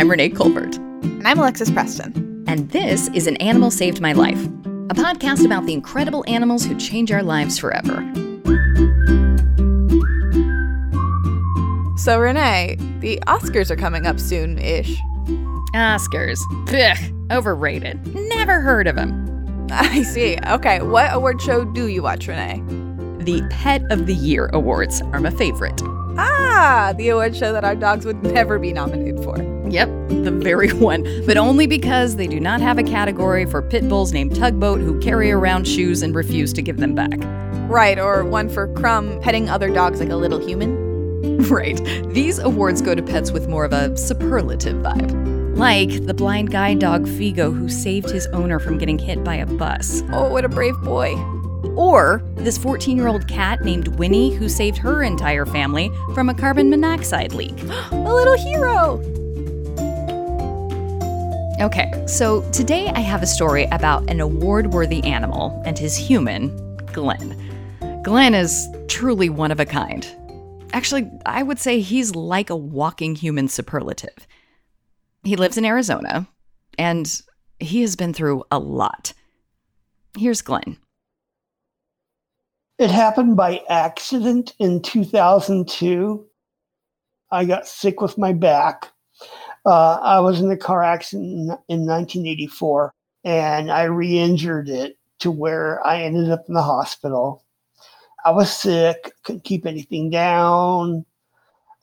I'm Renee Colbert. And I'm Alexis Preston. And this is An Animal Saved My Life, a podcast about the incredible animals who change our lives forever. So, Renee, the Oscars are coming up soon ish. Oscars. Ugh, overrated. Never heard of them. I see. Okay, what award show do you watch, Renee? The Pet of the Year Awards are my favorite. Ah, the award show that our dogs would never be nominated for. Yep, the very one. But only because they do not have a category for pit bulls named Tugboat who carry around shoes and refuse to give them back. Right, or one for Crumb petting other dogs like a little human. Right. These awards go to pets with more of a superlative vibe. Like the blind guide dog Figo who saved his owner from getting hit by a bus. Oh, what a brave boy. Or this 14 year old cat named Winnie who saved her entire family from a carbon monoxide leak. a little hero! Okay, so today I have a story about an award worthy animal and his human, Glenn. Glenn is truly one of a kind. Actually, I would say he's like a walking human superlative. He lives in Arizona, and he has been through a lot. Here's Glenn. It happened by accident in 2002. I got sick with my back. Uh, I was in a car accident in 1984 and I re injured it to where I ended up in the hospital. I was sick, couldn't keep anything down.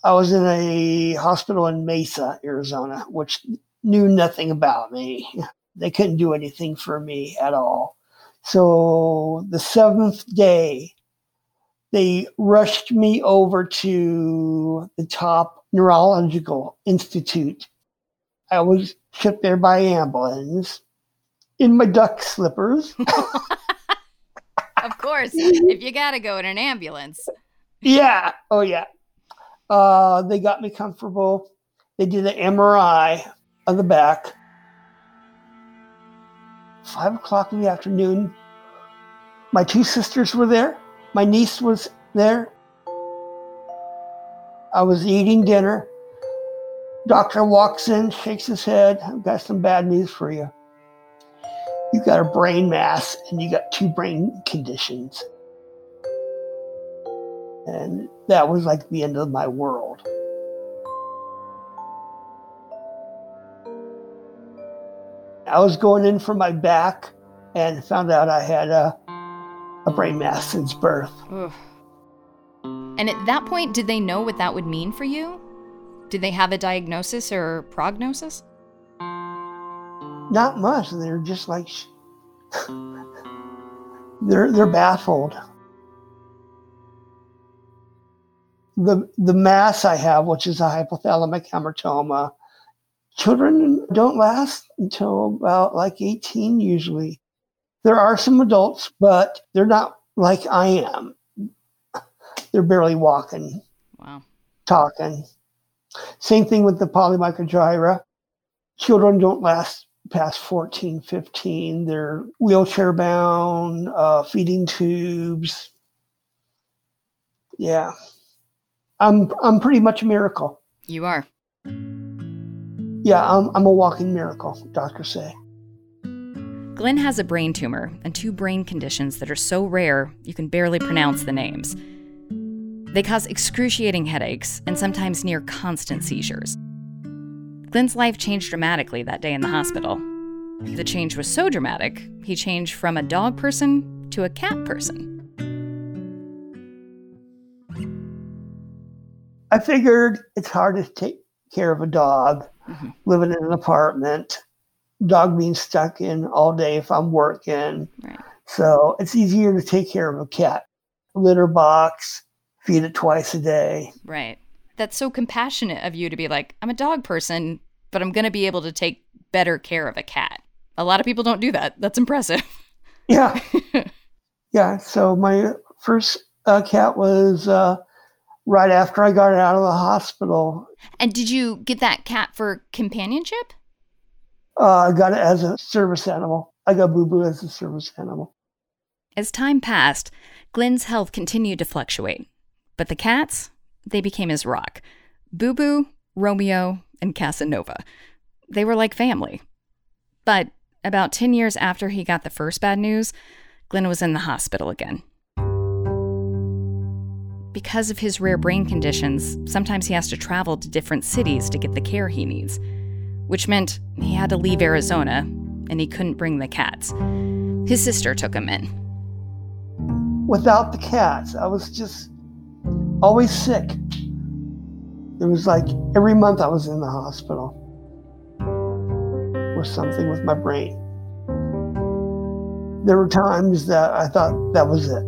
I was in a hospital in Mesa, Arizona, which knew nothing about me. They couldn't do anything for me at all. So the seventh day, they rushed me over to the top neurological institute. I was shipped there by ambulance in my duck slippers. of course, if you gotta go in an ambulance. Yeah. Oh, yeah. Uh, they got me comfortable. They did an MRI of the back five o'clock in the afternoon. My two sisters were there. My niece was there. I was eating dinner. Doctor walks in, shakes his head. I've got some bad news for you. You got a brain mass and you got two brain conditions. And that was like the end of my world. I was going in for my back and found out I had a, a brain mass since birth. Ugh. And at that point, did they know what that would mean for you? Did they have a diagnosis or prognosis? Not much. They're just like they're they're baffled. The the mass I have, which is a hypothalamic hamartoma, children don't last until about like 18 usually. There are some adults, but they're not like I am. They're barely walking. Wow. Talking. Same thing with the polymicrogyria. Children don't last past 14, 15. They're wheelchair bound, uh, feeding tubes. Yeah. I'm I'm pretty much a miracle. You are. Yeah, I'm, I'm a walking miracle, doctors say. Glenn has a brain tumor and two brain conditions that are so rare you can barely pronounce the names. They cause excruciating headaches and sometimes near constant seizures. Glenn's life changed dramatically that day in the hospital. The change was so dramatic, he changed from a dog person to a cat person. I figured it's hard to take care of a dog mm-hmm. living in an apartment, dog being stuck in all day if I'm working. Right. So it's easier to take care of a cat. Litter box, feed it twice a day. Right. That's so compassionate of you to be like, I'm a dog person, but I'm going to be able to take better care of a cat. A lot of people don't do that. That's impressive. Yeah. yeah. So my first uh, cat was uh, right after I got it out of the hospital. And did you get that cat for companionship? Uh, I got it as a service animal. I got Boo Boo as a service animal. As time passed, Glenn's health continued to fluctuate. But the cats, they became his rock. Boo Boo Romeo and Casanova. They were like family. But about 10 years after he got the first bad news, Glenn was in the hospital again. Because of his rare brain conditions, sometimes he has to travel to different cities to get the care he needs, which meant he had to leave Arizona and he couldn't bring the cats. His sister took him in. Without the cats, I was just always sick. It was like every month I was in the hospital with something with my brain. There were times that I thought that was it.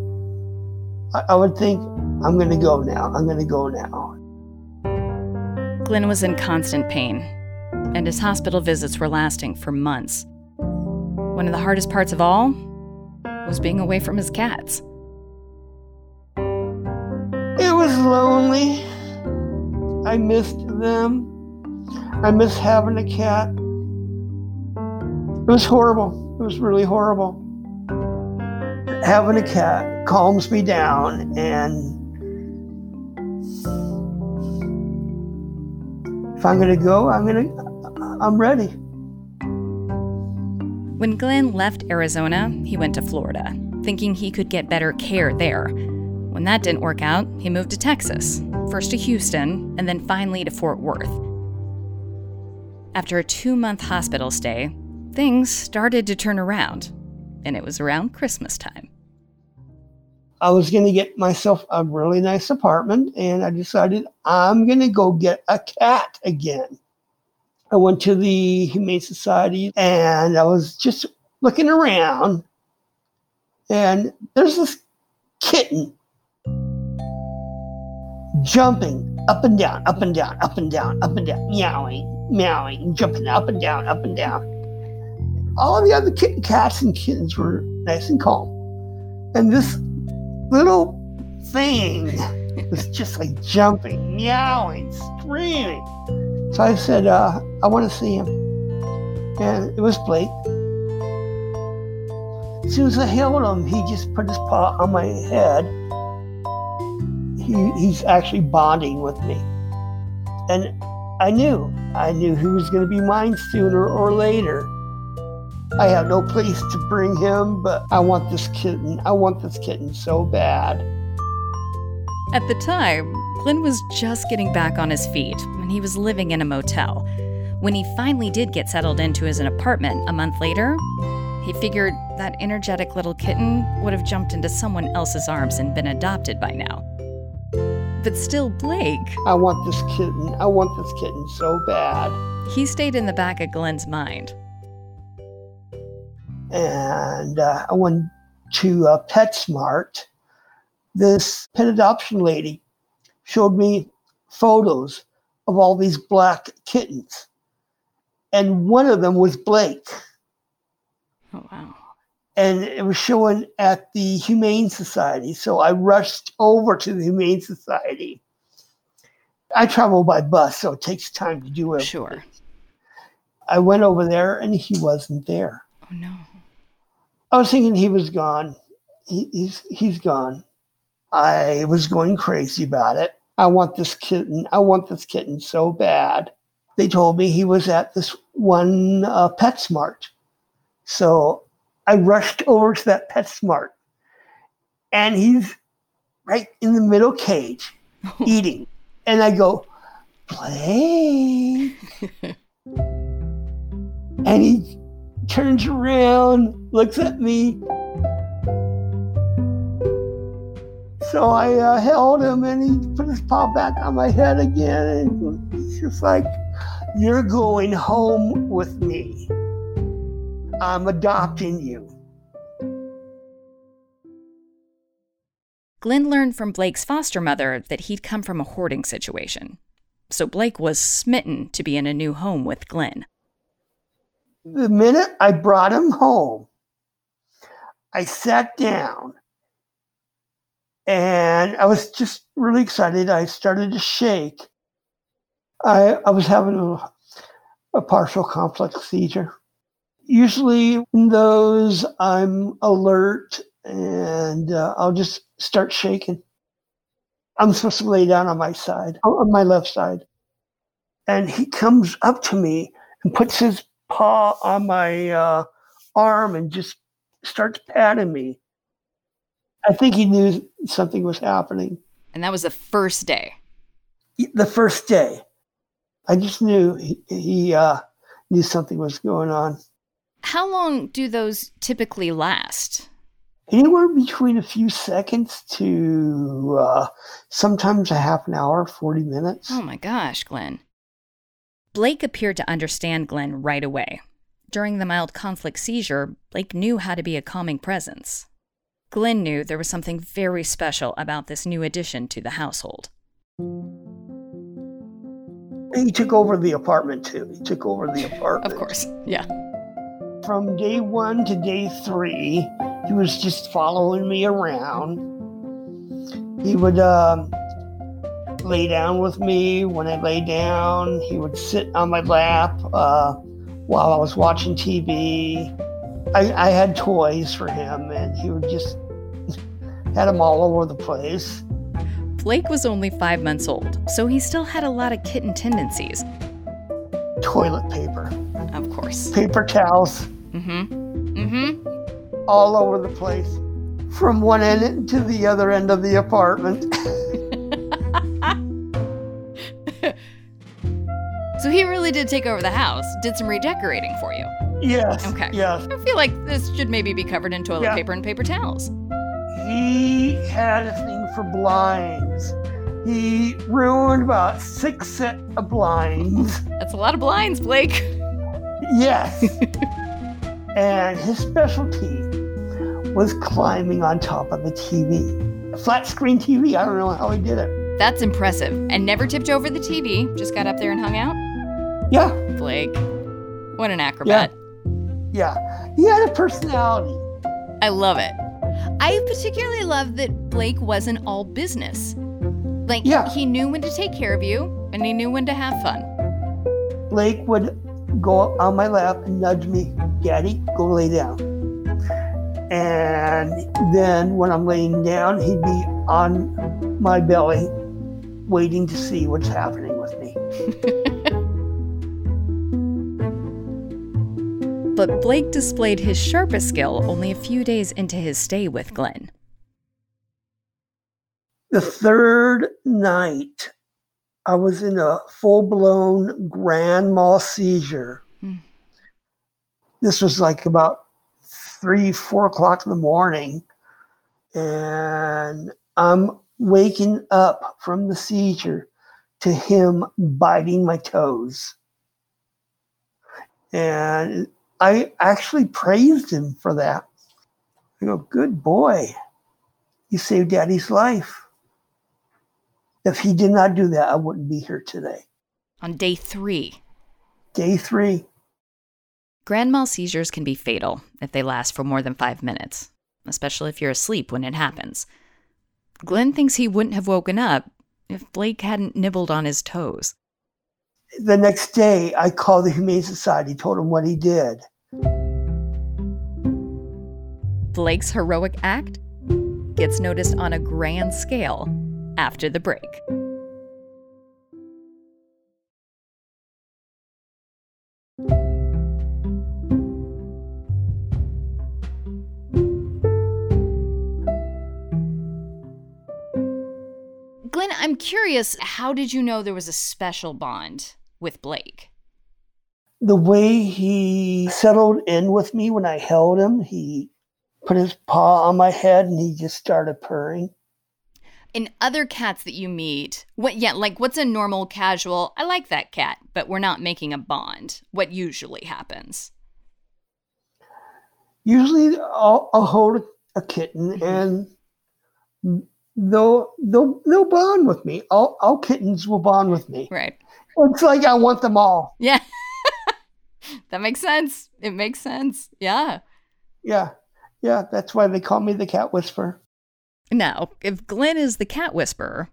I, I would think, I'm going to go now. I'm going to go now. Glenn was in constant pain, and his hospital visits were lasting for months. One of the hardest parts of all was being away from his cats. It was lonely. I missed them. I miss having a cat. It was horrible. It was really horrible. Having a cat calms me down and if I'm going to go, I'm going to I'm ready. When Glenn left Arizona, he went to Florida, thinking he could get better care there. When that didn't work out, he moved to Texas, first to Houston, and then finally to Fort Worth. After a two month hospital stay, things started to turn around, and it was around Christmas time. I was going to get myself a really nice apartment, and I decided I'm going to go get a cat again. I went to the Humane Society and I was just looking around, and there's this kitten jumping up and down, up and down, up and down, up and down, meowing, meowing, jumping up and down, up and down. All the other kitten, cats and kittens were nice and calm. And this little thing was just like jumping, meowing, screaming. So I said, uh, I want to see him. And it was Blake. As soon as I held him, he just put his paw on my head he, he's actually bonding with me. And I knew, I knew he was going to be mine sooner or later. I have no place to bring him, but I want this kitten. I want this kitten so bad. At the time, Glenn was just getting back on his feet and he was living in a motel. When he finally did get settled into his apartment a month later, he figured that energetic little kitten would have jumped into someone else's arms and been adopted by now. But still, Blake. I want this kitten. I want this kitten so bad. He stayed in the back of Glenn's mind. And uh, I went to uh, PetSmart. This pet adoption lady showed me photos of all these black kittens. And one of them was Blake. Oh, wow and it was showing at the Humane Society. So I rushed over to the Humane Society. I travel by bus, so it takes time to do it. Sure. I went over there and he wasn't there. Oh no. I was thinking he was gone. He, he's he's gone. I was going crazy about it. I want this kitten. I want this kitten so bad. They told me he was at this one uh, PetSmart. So I rushed over to that PetSmart, and he's right in the middle cage eating. And I go, Blake. and he turns around, looks at me. So I uh, held him and he put his paw back on my head again. And he's just like, You're going home with me. I'm adopting you. Glenn learned from Blake's foster mother that he'd come from a hoarding situation. So Blake was smitten to be in a new home with Glenn. The minute I brought him home, I sat down and I was just really excited. I started to shake. I, I was having a, a partial complex seizure. Usually, in those, I'm alert and uh, I'll just start shaking. I'm supposed to lay down on my side, on my left side. and he comes up to me and puts his paw on my uh, arm and just starts patting me. I think he knew something was happening. And that was the first day. The first day, I just knew he, he uh, knew something was going on. How long do those typically last? Anywhere between a few seconds to uh, sometimes a half an hour, 40 minutes. Oh my gosh, Glenn. Blake appeared to understand Glenn right away. During the mild complex seizure, Blake knew how to be a calming presence. Glenn knew there was something very special about this new addition to the household. He took over the apartment too. He took over the apartment. Of course, yeah. From day one to day three, he was just following me around. He would um, lay down with me. When I lay down, he would sit on my lap uh, while I was watching TV. I, I had toys for him, and he would just had them all over the place. Blake was only five months old, so he still had a lot of kitten tendencies. Toilet paper. Of course. Paper towels. Mm-hmm. Mm-hmm. All over the place. From one end to the other end of the apartment. so he really did take over the house, did some redecorating for you. Yes. Okay. Yes. I feel like this should maybe be covered in toilet Yeah. paper and paper towels. He had a thing for blinds. He ruined about six set of blinds. That's a lot of blinds, Blake. Yes. and his specialty was climbing on top of the TV. A flat screen TV. I don't know how he did it. That's impressive. And never tipped over the TV, just got up there and hung out? Yeah, Blake. What an acrobat. Yeah. He had a personality. I love it. I particularly love that Blake wasn't all business. Like, Yeah. he knew when to take care of you, and he knew when to have fun. Blake would go on my lap and nudge me, Daddy, go lay down. And then when I'm laying down, he'd be on my belly, waiting to see what's happening with me. But Blake displayed his sharpest skill only a few days into his stay with Glenn. The third night, I was in a full blown grand mal seizure. Hmm. This was like about three, four o'clock in the morning. And I'm waking up from the seizure to him biting my toes. And I actually praised him for that. I go, good boy. You saved daddy's life. If he did not do that, I wouldn't be here today. On day three, Day three. grand mal seizures can be fatal if they last for more than five minutes, especially if you're asleep when it happens. Glenn thinks he wouldn't have woken up if Blake hadn't nibbled on his toes. The next day, I called the Humane Society, told him what he did. Blake's heroic act gets noticed on a grand scale after the break. Glenn, I'm curious, how did you know there was a special bond with Blake? The way he settled in with me when I held him, he put his paw on my head and he just started purring. in other cats that you meet, what yeah, like what's a normal casual, I like that cat, but we're not making a bond. What usually happens? Usually, I'll, I'll hold a kitten mm-hmm. and they'll they'll they'll bond with me. All all kittens will bond with me. Right. It's like I want them all. Yeah. That makes sense. It makes sense. Yeah. Yeah, yeah. That's why they call me the cat whisperer. Now, if Glenn is the cat whisperer,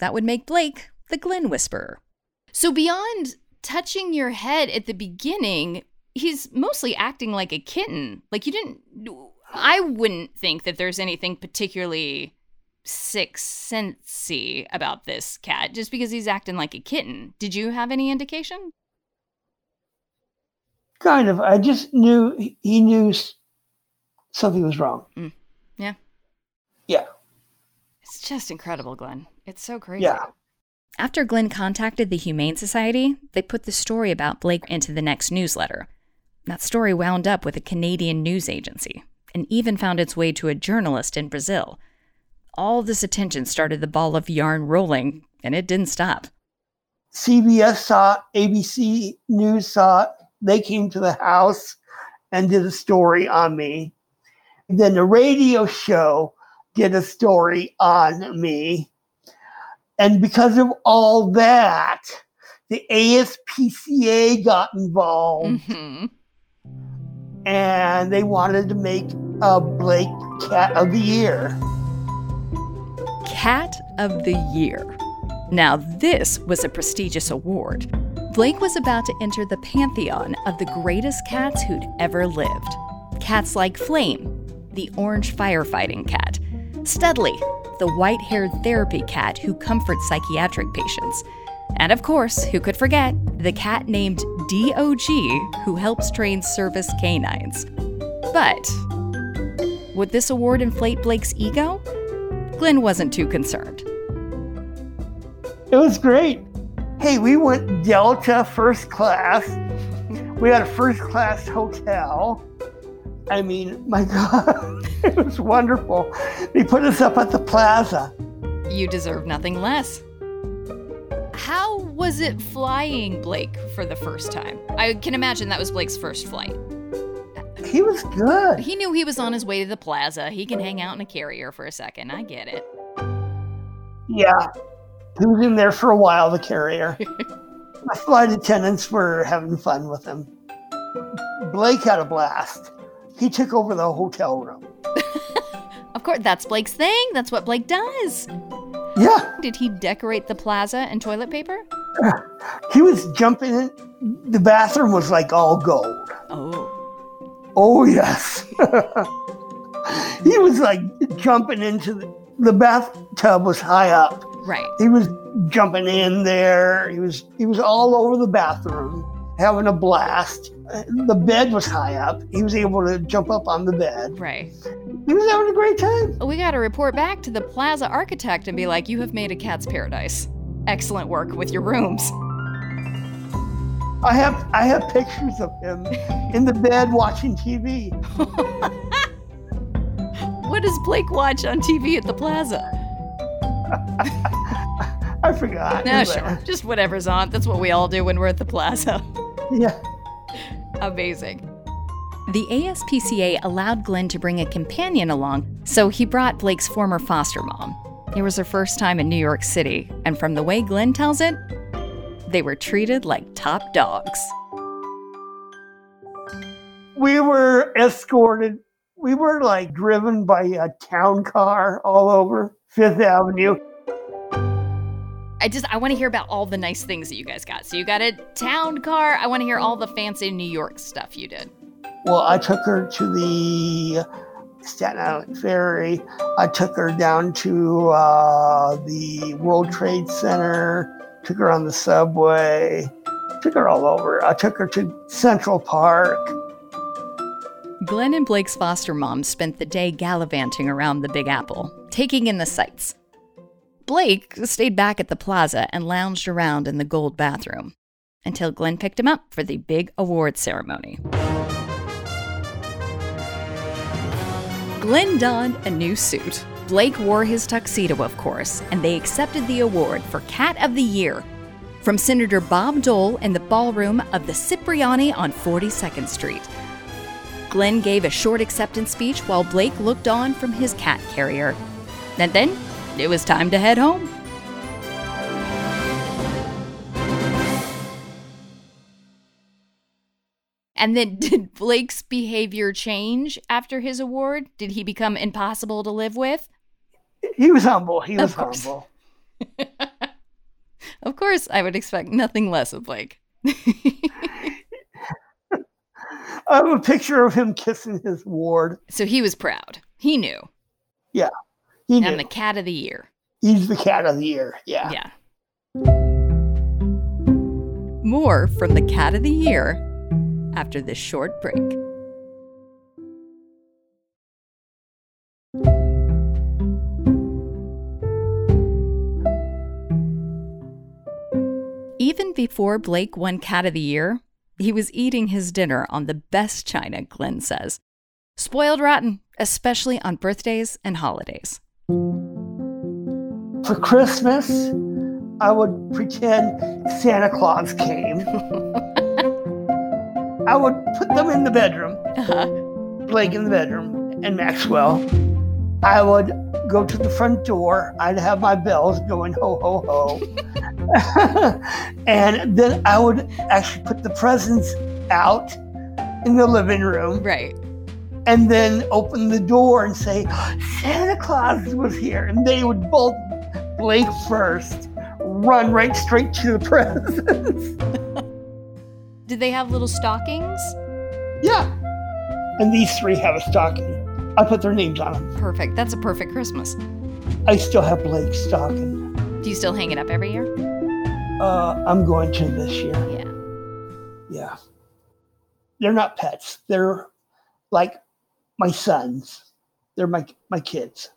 that would make Blake the Glenn whisperer. So beyond touching your head at the beginning, he's mostly acting like a kitten. Like you didn't I wouldn't think that there's anything particularly sixth sensey about this cat just because he's acting like a kitten. Did you have any indication? Kind of. I just knew he knew something was wrong. Mm. Yeah. Yeah. It's just incredible, Glenn. It's so crazy. Yeah. After Glenn contacted the Humane Society, they put the story about Blake into the next newsletter. That story wound up with a Canadian news agency and even found its way to a journalist in Brazil. All this attention started the ball of yarn rolling, and it didn't stop. CBS saw it, ABC News saw it. They came to the house and did a story on me. Then the radio show did a story on me. And because of all that, the ASPCA got involved Mm-hmm. and they wanted to make a Blake Cat of the Year. Cat of the Year. Now, this was a prestigious award. Blake was about to enter the pantheon of the greatest cats who'd ever lived. Cats like Flame, the orange firefighting cat, Studley, the white haired therapy cat who comforts psychiatric patients, and of course, who could forget, the cat named DOG who helps train service canines. But would this award inflate Blake's ego? Glenn wasn't too concerned. It was great. Hey, we went Delta first class. We had a first class hotel. I mean, my God, it was wonderful. They put us up at the plaza. You deserve nothing less. How was it flying Blake for the first time? I can imagine that was Blake's first flight. He was good. He knew he was on his way to the plaza. He can hang out in a carrier for a second. I get it. Yeah. He was in there for a while, the carrier. My flight attendants were having fun with him. Blake had a blast. He took over the hotel room. Of course, that's Blake's thing. That's what Blake does. Yeah, Did he decorate the plaza and toilet paper? he was jumping in. The bathroom was like all gold. Oh. Oh, yes. he was like jumping into the, the bathtub was high up. Right. He was jumping in there. He was he was all over the bathroom, having a blast. The bed was high up. He was able to jump up on the bed. Right. He was having a great time. We got to report back to the plaza architect and be like, you have made a cat's paradise. Excellent work with your rooms. I have I have pictures of him in the bed watching TV. What does Blake watch on TV at the plaza? I forgot. No, sure. Just whatever's on. That's what we all do when we're at the plaza. Yeah. Amazing. The ASPCA allowed Glenn to bring a companion along, so he brought Blake's former foster mom. It was her first time in New York City, and from the way Glenn tells it, they were treated like top dogs. We were escorted. We were like driven by a town car all over Fifth Avenue. I just I want to hear about all the nice things that you guys got. So you got a town car. I want to hear all the fancy New York stuff you did. Well, I took her to the Staten Island Ferry. I took her down to uh, the World Trade Center. Took her on the subway. Took her all over. I took her to Central Park. Glenn and Blake's foster mom spent the day gallivanting around the Big Apple, taking in the sights. Blake stayed back at the plaza and lounged around in the gold bathroom until Glenn picked him up for the big award ceremony. Glenn donned a new suit. Blake wore his tuxedo, of course, and they accepted the award for Cat of the Year from Senator Bob Dole in the ballroom of the Cipriani on 42nd Street. Glenn gave a short acceptance speech while Blake looked on from his cat carrier. And then it was time to head home. And then did Blake's behavior change after his award? Did he become impossible to live with? He was humble. He was Of humble. Of course, I would expect nothing less of Blake. I have a picture of him kissing his ward. So he was proud. He knew. Yeah, He knew. the cat of the year. He's the cat of the year. Yeah. Yeah. More from the cat of the year after this short break. Even before Blake won Cat of the Year, he was eating his dinner on the best china, Glenn says. Spoiled rotten, especially on birthdays and holidays. For Christmas, I would pretend Santa Claus came. I would put them in the bedroom, Uh-huh. Blake in the bedroom, and Maxwell. I would go to the front door. I'd have my bells going ho ho ho. and then I would actually put the presents out in the living room Right. and then open the door and say, Santa Claus was here. And they would both, Blake first, run right straight to the presents. Did they have little stockings? yeah. And these three have a stocking. I put their names on them. Perfect. That's a perfect Christmas. I still have Blake's stocking. Do you still hang it up every year? Uh, I'm going to this year. Yeah. Yeah. They're not pets. They're like my sons. They're my my kids.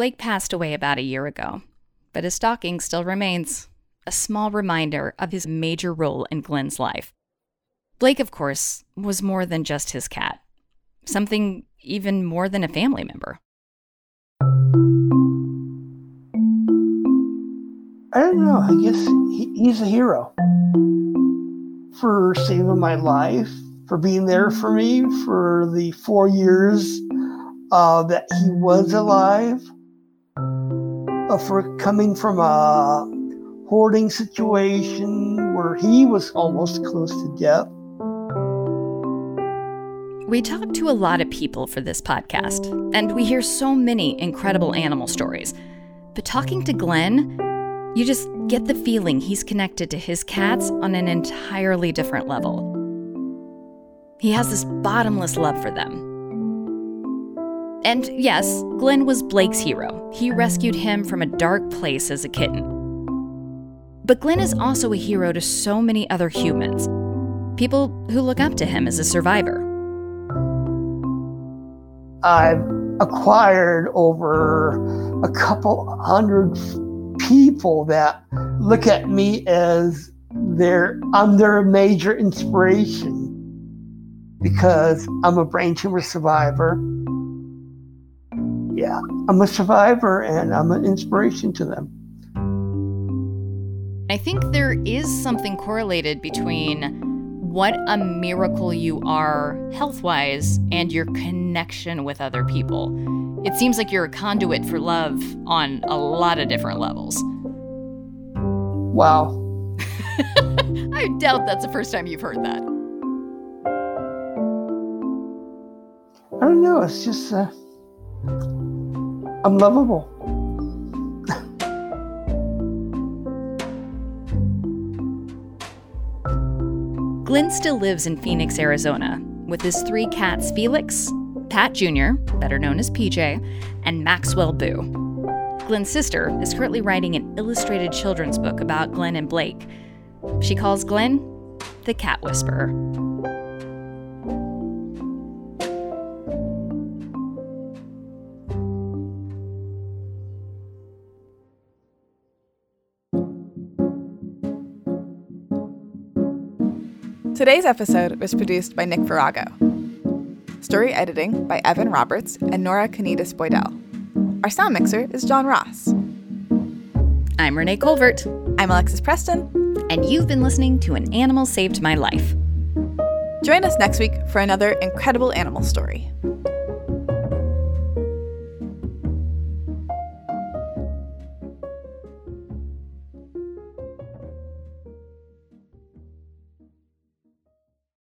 Blake passed away about a year ago, but his stocking still remains a small reminder of his major role in Glenn's life. Blake, of course, was more than just his cat, something even more than a family member. I don't know. I guess he, he's a hero for saving my life, for being there for me for the four years uh, that he was alive, Uh, for coming from a hoarding situation where he was almost close to death. We talk to a lot of people for this podcast, and we hear so many incredible animal stories. But talking to Glenn, you just get the feeling he's connected to his cats on an entirely different level. He has this bottomless love for them. And yes, Glenn was Blake's hero. He rescued him from a dark place as a kitten. But Glenn is also a hero to so many other humans, people who look up to him as a survivor. I've acquired over a couple hundred people that look at me as their I'm their major inspiration because I'm a brain tumor survivor. Yeah, I'm a survivor and I'm an inspiration to them. I think there is something correlated between what a miracle you are health wise and your connection with other people. It seems like you're a conduit for love on a lot of different levels. Wow. I doubt that's the first time you've heard that. I don't know, it's just uh, I'm lovable. Glenn still lives in Phoenix, Arizona, with his three cats Felix, Pat Jr., better known as PJ, and Maxwell Boo. Glenn's sister is currently writing an illustrated children's book about Glenn and Blake. She calls Glenn the Cat Whisperer. Today's episode was produced by Nick Virago. Story editing by Evan Roberts and Nora Canitas Boydell. Our sound mixer is John Ross. I'm Renee Colvert, I'm Alexis Preston. and you've been listening to An Animal Saved My Life. Join us next week for another incredible animal story.